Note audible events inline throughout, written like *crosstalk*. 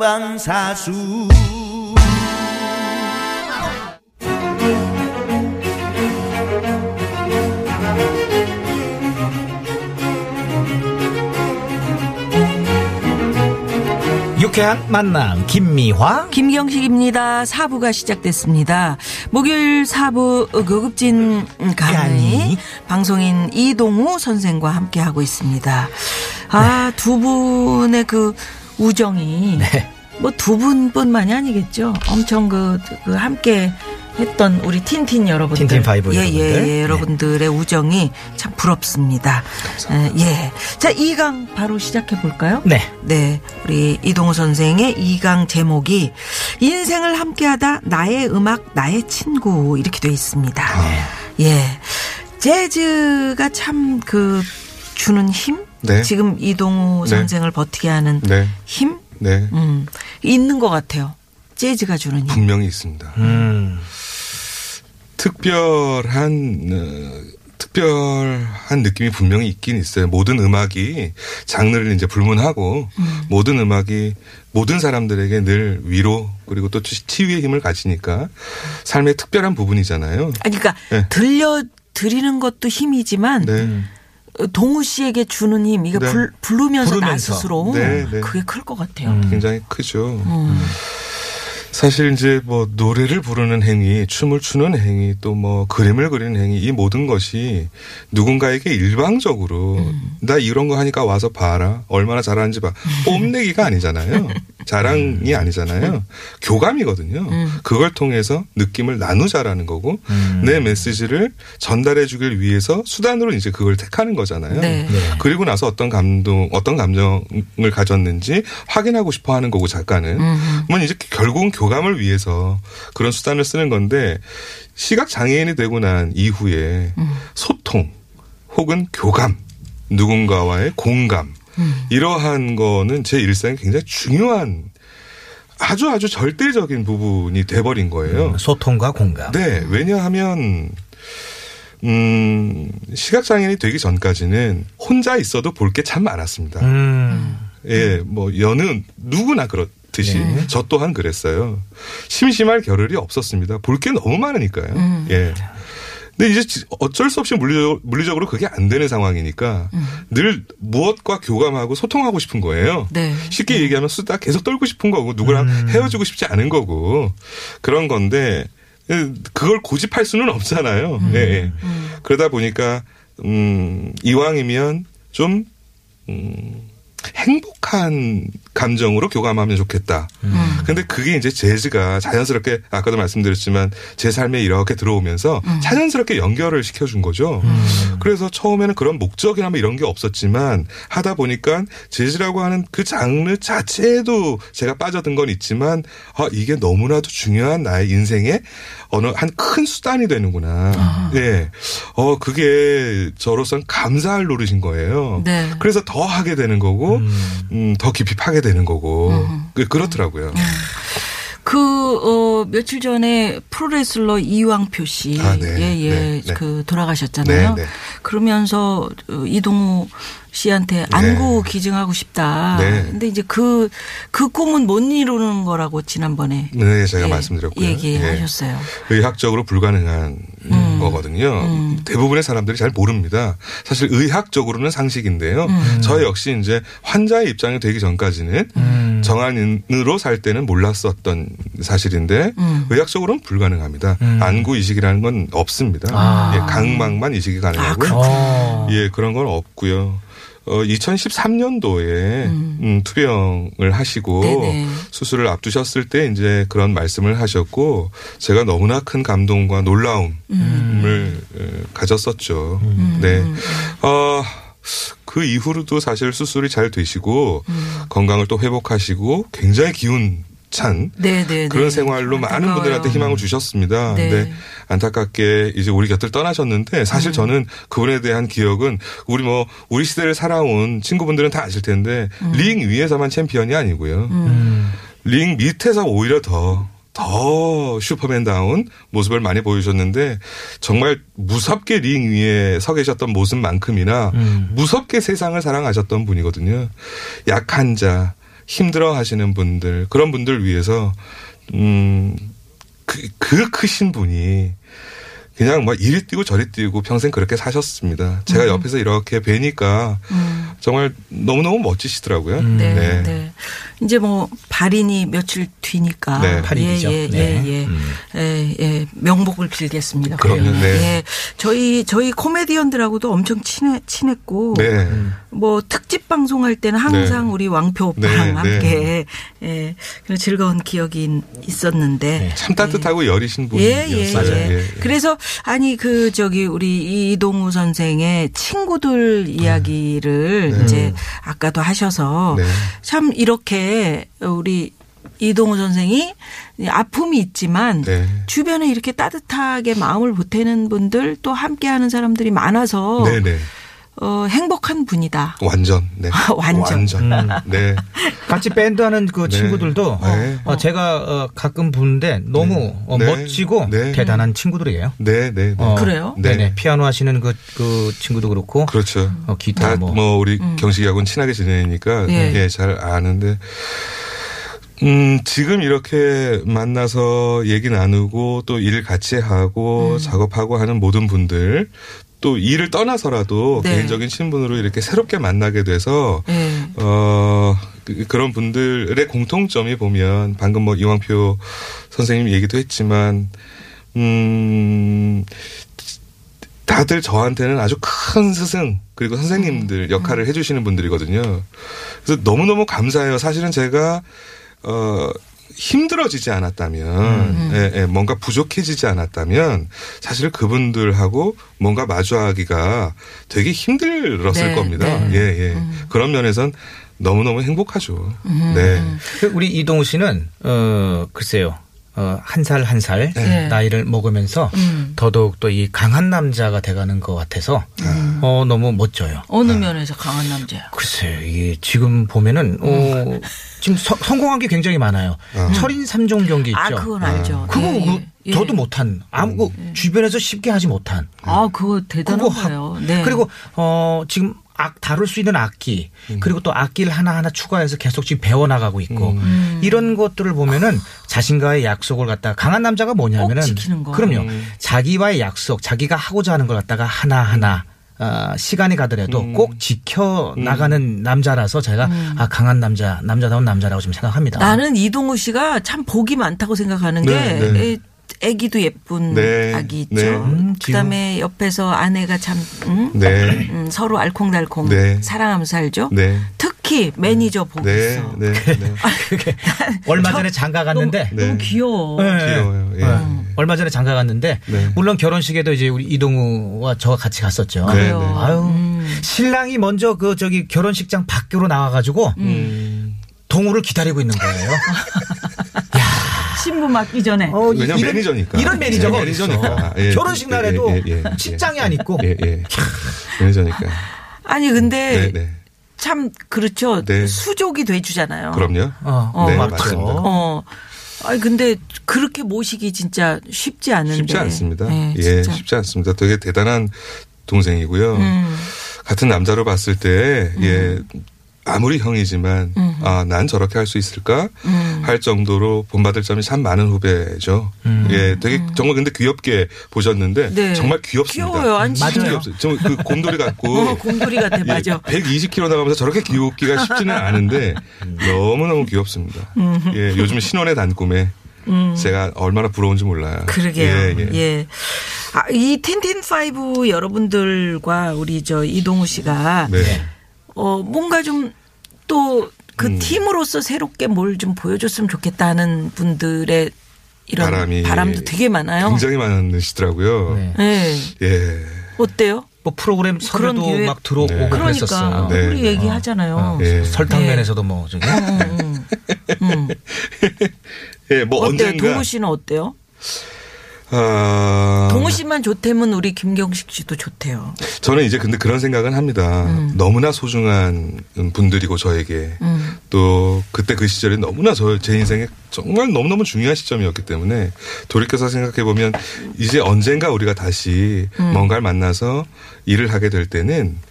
본방사수 유쾌한 만남 김미화 김경식입니다. 사부가 시작됐습니다. 목요일 사부 고급진 강의 강의. 방송인 이동우 선생과 함께 하고 있습니다. 아, 두 분의 그 우정이 네. 뭐두 분뿐만이 아니겠죠. 엄청 그, 그 함께 했던 우리 틴틴 여러분들. 틴틴 파이브 예, 여러분들. 예, 예, 네. 여러분들의 우정이 참 부럽습니다. 에, 예. 자, 2강 바로 시작해 볼까요? 네. 네, 우리 이동우 선생의 2강 제목이 인생을 함께하다 나의 음악 나의 친구 이렇게 돼 있습니다. 예, 재즈가 참 그 주는 힘, 네. 지금 이동우 네. 선생을 버티게 하는 네, 힘, 네, 음, 있는 것 같아요. 재즈가 주는 힘. 분명히 있습니다. 음. 특별한 어, 특별한 느낌이 분명히 있긴 있어요. 모든 음악이 장르를 이제 불문하고 모든 음악이 모든 사람들에게 늘 위로 그리고 또 치- 치유의 힘을 가지니까 삶의 특별한 부분이잖아요. 아니, 그러니까 네. 들려 드리는 것도 힘이지만 네. 어, 동우 씨에게 주는 힘, 이거 네. 불, 부르면서, 나 부르면서. 스스로 네, 네. 그게 클 것 같아요. 음. 굉장히 크죠. 음. 사실 이제 뭐 노래를 부르는 행위, 춤을 추는 행위, 또 뭐 그림을 그리는 행위, 이 모든 것이 누군가에게 일방적으로 음. 나 이런 거 하니까 와서 봐라. 얼마나 잘하는지 봐. *laughs* 뽐내기가 아니잖아요. 자랑이 아니잖아요. 교감이거든요. 음. 그걸 통해서 느낌을 나누자라는 거고 음. 내 메시지를 전달해 주길 위해서 수단으로 이제 그걸 택하는 거잖아요. 네. 네. 그리고 나서 어떤 감동, 어떤 감정을 가졌는지 확인하고 싶어 하는 거고 작가는. 음. 뭐 이제 결국은 교감을 위해서 그런 수단을 쓰는 건데 시각 장애인이 되고 난 이후에 음. 소통 혹은 교감 누군가와의 공감 음. 이러한 거는 제 일상에 굉장히 중요한 아주 아주 절대적인 부분이 돼버린 거예요. 소통과 공감. 네, 왜냐하면 음, 시각장애인이 되기 전까지는 혼자 있어도 볼 게 참 많았습니다. 음. 예, 뭐 여느 누구나 그렇듯이 네. 저 또한 그랬어요. 심심할 겨를이 없었습니다. 볼 게 너무 많으니까요. 음. 예. 근데 이제 지- 어쩔 수 없이 물리적, 물리적으로 그게 안 되는 상황이니까 늘 무엇과 교감하고 소통하고 싶은 거예요. 네. 쉽게 얘기하면 수다 계속 떨고 싶은 거고 누구랑 음. 헤어지고 싶지 않은 거고 그런 건데 예, 그걸 고집할 수는 없잖아요. 예, 예. 그러다 보니까 음 이왕이면 좀 음, 행복한 감정으로 교감하면 좋겠다. 음. 근데 그게 이제 재즈가 자연스럽게 아까도 말씀드렸지만 제 삶에 이렇게 들어오면서 음. 자연스럽게 연결을 시켜준 거죠. 그래서 처음에는 그런 목적이나 뭐 이런 게 없었지만 하다 보니까 재즈라고 하는 그 장르 자체에도 제가 빠져든 건 있지만 아 이게 너무나도 중요한 나의 인생의 어느 한 큰 수단이 되는구나. 아. 예. 어 그게 저로선 감사할 노릇인 거예요. 네. 그래서 더 하게 되는 거고 음, 더 깊이 파게 되는 거고 그- 그렇더라고요. 그, 어, 며칠 전에 프로레슬러 이왕표 씨. 아, 네. 예, 예. 네, 네. 그, 돌아가셨잖아요. 네, 네. 그러면서 어, 이동우 씨한테 안구 기증하고 싶다. 네. 근데 이제 그, 그 꿈은 못 이루는 거라고 지난번에. 네, 제가 예, 말씀드렸고요. 얘기하셨어요. 예. 의학적으로 불가능한 음. 거거든요. 대부분의 사람들이 잘 모릅니다. 사실 의학적으로는 상식인데요. 음. 저 역시 이제 환자의 입장이 되기 전까지는 음. 정한인으로 살 때는 몰랐었던 사실인데 음. 의학적으로는 불가능합니다. 음. 안구 이식이라는 건 없습니다. 아. 예, 강막만 이식이 가능하고요. 어. 예, 그런 건 없고요. 어, 2013년도에 음. 투병을 하시고 네네. 수술을 앞두셨을 때 이제 그런 말씀을 하셨고 제가 너무나 큰 감동과 놀라움을 에, 가졌었죠. 네. 어, 그 이후로도 사실 수술이 잘 되시고 건강을 또 회복하시고 굉장히 기운 찬 네, 네, 그런 네. 생활로 많은 안타까워요. 분들한테 희망을 주셨습니다. 네. 근데 안타깝게 이제 우리 곁을 떠나셨는데 음. 사실 저는 그분에 대한 기억은 우리 뭐 우리 시대를 살아온 친구분들은 다 아실 텐데 음. 링 위에서만 챔피언이 아니고요. 링 밑에서 오히려 더, 더 슈퍼맨다운 모습을 많이 보여주셨는데 정말 무섭게 링 위에 서 계셨던 모습만큼이나 무섭게 세상을 사랑하셨던 분이거든요. 약한 자, 힘들어 하시는 분들, 그런 분들 위해서, 음, 그, 그 크신 분이 그냥 막 이리 뛰고 저리 뛰고 평생 그렇게 사셨습니다. 제가 옆에서 이렇게 뵈니까 정말 너무너무 멋지시더라고요. 네, 네. 네. 이제 뭐 발인이 며칠 뒤니까 네. 팔일이죠. 예, 예, 네. 예, 예. 음. 예, 예. 명복을 빌겠습니다. 그럼요, 네. 예. 저희 저희 코미디언들하고도 엄청 친해 친했고 네. 뭐 특집 방송할 때는 항상 네. 우리 왕표 오빠랑 네, 함께 예. 그런 즐거운 기억이 있었는데 참 따뜻하고 여리신 예, 분이었어요. 예, 예. 그래서 아니 그 저기 우리 이동우 선생의 친구들 이야기를 네. 이제 아까도 하셔서 네. 참 이렇게 우리 이동우 선생이 아픔이 있지만 네. 주변에 이렇게 따뜻하게 마음을 보태는 분들 또 함께하는 사람들이 많아서 네네. 어, 행복한 분이다. *laughs* 완전. 네. 완전. 네. 같이 밴드 하는 그 네. 친구들도 네. 어, 제가 어, 가끔 보는데 너무 어, 네. 멋지고 네. 대단한 친구들이에요. 네, 네, 네. 어, 그래요? 네네. 네. 피아노 하시는 그, 그 친구도 그렇고. 그렇죠. 어, 기타 다 뭐. 뭐, 우리 경식이하고는 친하게 지내니까 예. 예, 잘 아는데 음, 지금 이렇게 만나서 얘기 나누고 또 일 같이 하고 작업하고 하는 모든 분들 또 일을 떠나서라도 네. 개인적인 신분으로 이렇게 새롭게 만나게 돼서 예. 어, 그- 그런 분들의 공통점이 보면 방금 뭐 이왕표 선생님 얘기도 했지만 음, 다들 저한테는 아주 큰 스승 그리고 선생님들 역할을 해주시는 분들이거든요. 그래서 너무너무 감사해요. 사실은 제가 어 힘들어지지 않았다면, 예, 예, 뭔가 부족해지지 않았다면, 사실 그분들하고 뭔가 마주하기가 되게 힘들었을 네, 겁니다. 네. 예, 예. 그런 면에선 너무너무 행복하죠. 네. 그 우리 이동우 씨는, 어, 글쎄요. 어, 한살 한살 네. 나이를 먹으면서 음. 더더욱 또 이 강한 남자가 돼가는 것 같아서 어, 너무 멋져요. 어느 면에서 강한 남자야. 글쎄요, 이게 지금 보면은, 어, 지금 서- 성공한 게 굉장히 많아요. 철인 삼종 경기 있죠. 아, 그건 알죠. 그거 예, 그 예. 저도 못한 아무 그 주변에서 쉽게 하지 못한 아, 그거 대단한 그거 거예요. 하- 네. 그리고 어 지금 악 다룰 수 있는 악기 그리고 또 악기를 하나 하나 추가해서 계속 지금 배워 나가고 있고 음. 이런 것들을 보면은 자신과의 약속을 갖다 가 강한 남자가 뭐냐면은 꼭 지키는 거. 그럼요 자기와의 약속 자기가 하고자 하는 걸 갖다가 하나 하나 어, 시간이 가더라도 꼭 지켜 나가는 남자라서 제가 아 강한 남자 남자다운 남자라고 좀 생각합니다. 음. 나는 이동우 씨가 참 복이 많다고 생각하는 네, 게 네. 애- 애기도 예쁜 네, 아기 있죠. 네. 음, 그다음에 옆에서 아내가 참 음? 네. 음, 서로 알콩달콩 네. 사랑하면서 살죠. 네. 특히 매니저 복이 네. 있어. 네. 네. 그게 *laughs* 얼마 전에 장가 갔는데 네. 너무 귀여워. 네. 귀여워요. 예. 네. 얼마 전에 장가 갔는데 네. 물론 결혼식에도 이제 우리 이동우와 저와 같이 갔었죠. 네. 네. 아유 음. 신랑이 먼저 그 저기 결혼식장 밖으로 나와가지고 음. 동우를 기다리고 있는 거예요. *laughs* 신부 맞기 전에. 어, 왜냐면 이런- 매니저니까. 이런 매니저가 네, 어딨어. 매니저니까. 예. 결혼식 예, 날에도 예, 예, 예. 안 입고 예, 예. 매니저니까. 아니 근데 네, 네. 참 그렇죠. 네. 수족이 돼주잖아요. 그럼요. 어, 어, 네. 맞습니다. 어. 아니 근데 그렇게 모시기 진짜 쉽지 않은데. 쉽지 않습니다. 네, 예, 진짜. 쉽지 않습니다. 되게 대단한 동생이고요. 음. 같은 남자로 봤을 때, 예, 아무리 형이지만, 아, 난 저렇게 할 수 있을까? 음. 할 정도로 본받을 점이 참 많은 후배죠. 예, 되게 정말 근데 귀엽게 보셨는데, 음. 네. 정말 귀엽습니다. 귀여워요. 진짜 맞아요. 귀엽어요. 정그 곰돌이 같고. *laughs* 어, 곰돌이 같아. 예, 맞아. 120kg 나가면서 저렇게 귀엽기가 쉽지는 않은데 너무 너무 귀엽습니다. 예, 요즘 신혼의 단꿈에 제가 얼마나 부러운지 몰라요. 음. 그러게요. 예, 예. 예. 아, 이 틴틴 파이브 여러분들과 우리 저 이동우 씨가 네. 어 뭔가 좀 또 그 음. 팀으로서 새롭게 뭘 좀 보여줬으면 좋겠다는 분들의 이런 바람이 바람도 되게 많아요. 굉장히 많으시더라고요. 네. 네. 예. 어때요? 뭐 프로그램 그런 섭외도 기회- 막 들어오고 네. 그랬었어요. 그러니까 네. 우리 얘기하잖아요. 어, 예. 설탕면에서도 뭐 저기 음, 음. *laughs* 예, 뭐 어때요? 언젠가 동우 씨는 어때요? 아, 동우 씨만 좋다면 우리 김경식 씨도 좋대요. 저는 이제 근데 그런 생각은 합니다. 너무나 소중한 분들이고 저에게 음. 또 그때 그 시절이 너무나 저 제 인생에 정말 너무너무 중요한 시점이었기 때문에 돌이켜서 생각해 보면 이제 언젠가 우리가 다시 음. 뭔가를 만나서 일을 하게 될 때는 어,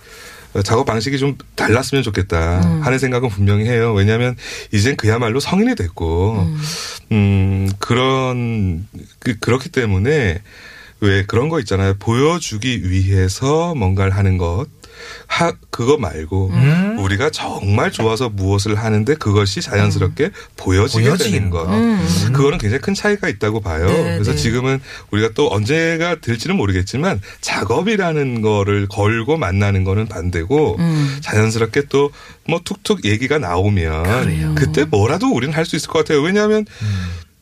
작업 방식이 좀 달랐으면 좋겠다 음. 하는 생각은 분명히 해요. 왜냐하면 이젠 그야말로 성인이 됐고 음, 그런 그, 그렇기 때문에 왜 그런 거 있잖아요. 보여주기 위해서 뭔가를 하는 것. 하, 그거 말고 음. 우리가 정말 좋아서 무엇을 하는데 그것이 자연스럽게 보여지게 보여지는 되는 것. 음. 그거는 굉장히 큰 차이가 있다고 봐요. 네, 그래서 네. 지금은 우리가 또 언제가 될지는 모르겠지만 작업이라는 거를 걸고 만나는 거는 반대고 음. 자연스럽게 또 뭐 툭툭 얘기가 나오면 그래요. 그때 뭐라도 우리는 할 수 있을 것 같아요. 왜냐하면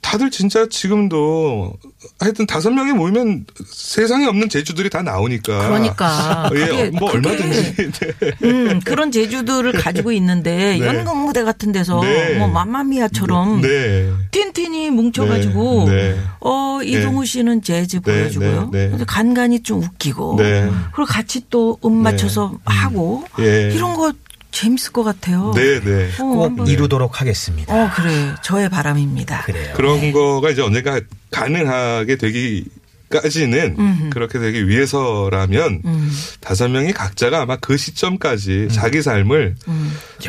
다들 진짜 지금도 하여튼 다섯 명이 모이면 세상에 없는 제주들이 다 나오니까. 그러니까 예, 그게- 뭐 그게- 얼마든지. 네. *laughs* 음, 그런 제주들을 가지고 있는데 *laughs* 네. 연극 무대 같은 데서 네. 뭐 맘마미아처럼 네. 틴틴이 뭉쳐가지고 네, 네. 어 이동우 씨는 재즈 보여주고요. 네, 네. 간간히 좀 웃기고 네. 그리고 같이 또 음 맞춰서 하고 예. 이런 거 재밌을 것 같아요. 네, 네. 어, 꼭 한번- 이루도록 하겠습니다. 어 그래 저의 바람입니다. 그래요. 그런 거가 이제 언젠가 가능하게 되기 까지는 그렇게 되기 위해서라면 음. 다섯 명이 각자가 아마 그 시점까지 자기 삶을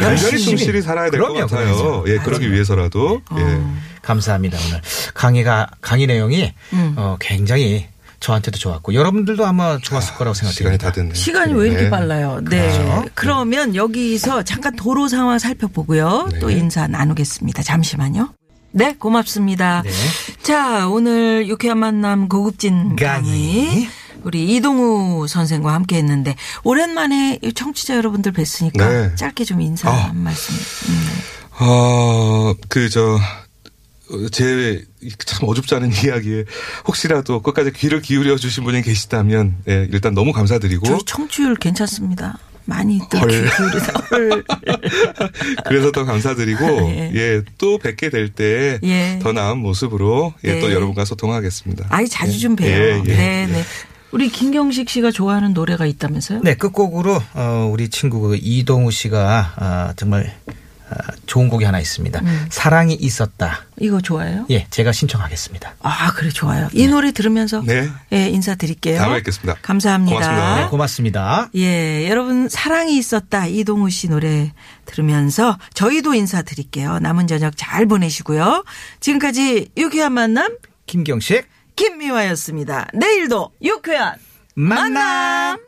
완전히 열심히. 충실히 살아야 될 것 같아요. 그럼요. 예, 그러기 위해서라도. 어. 예. 감사합니다. 오늘 강의가 강의 내용이 음. 어, 굉장히 저한테도 좋았고 여러분들도 아마 좋았을 거라고 시간이 생각됩니다. 다 됐네요. 시간이 왜 이렇게 네. 빨라요? 네. 그렇죠. 그러면 여기서 잠깐 도로 상황 살펴보고요. 네. 또 인사 나누겠습니다. 잠시만요. 네, 고맙습니다. 네. 자, 오늘 유쾌한 만남 고급진 강의. 강의. 우리 이동우 선생과 함께 했는데, 오랜만에 이 청취자 여러분들 뵀으니까 네. 짧게 좀 인사 아. 한 말씀. 음. 어, 그, 저, 제, 참 어줍지 않은 *laughs* 이야기에 혹시라도 끝까지 귀를 기울여 주신 분이 계시다면, 예, 일단 너무 감사드리고. 저희 청취율 괜찮습니다. 많이 또 헐. *laughs* 헐. 그래서 더 감사드리고, 예. 예, 또 뵙게 될 때, 예. 더 나은 모습으로, 예, 또 네. 여러분과 소통하겠습니다. 아이, 자주 좀 봬요. 예, 예, 네, 예. 네. 우리 김경식 씨가 좋아하는 노래가 있다면서요? 네, 끝곡으로 어, 우리 친구 그 이동우 씨가 아, 정말 아, 좋은 곡이 하나 있습니다. 음. 사랑이 있었다. 이거 좋아해요? 예, 제가 신청하겠습니다. 아, 그래, 좋아요. 이 노래 들으면서 네. 예, 인사드릴게요. 다음에 뵙겠습니다. 감사합니다. 고맙습니다. 네, 고맙습니다. 예, 여러분 사랑이 있었다 이동우 씨 노래 들으면서 저희도 인사드릴게요. 남은 저녁 잘 보내시고요. 지금까지 유쾌한 만남 김경식 김미화였습니다. 내일도 유쾌한 만남. 만남.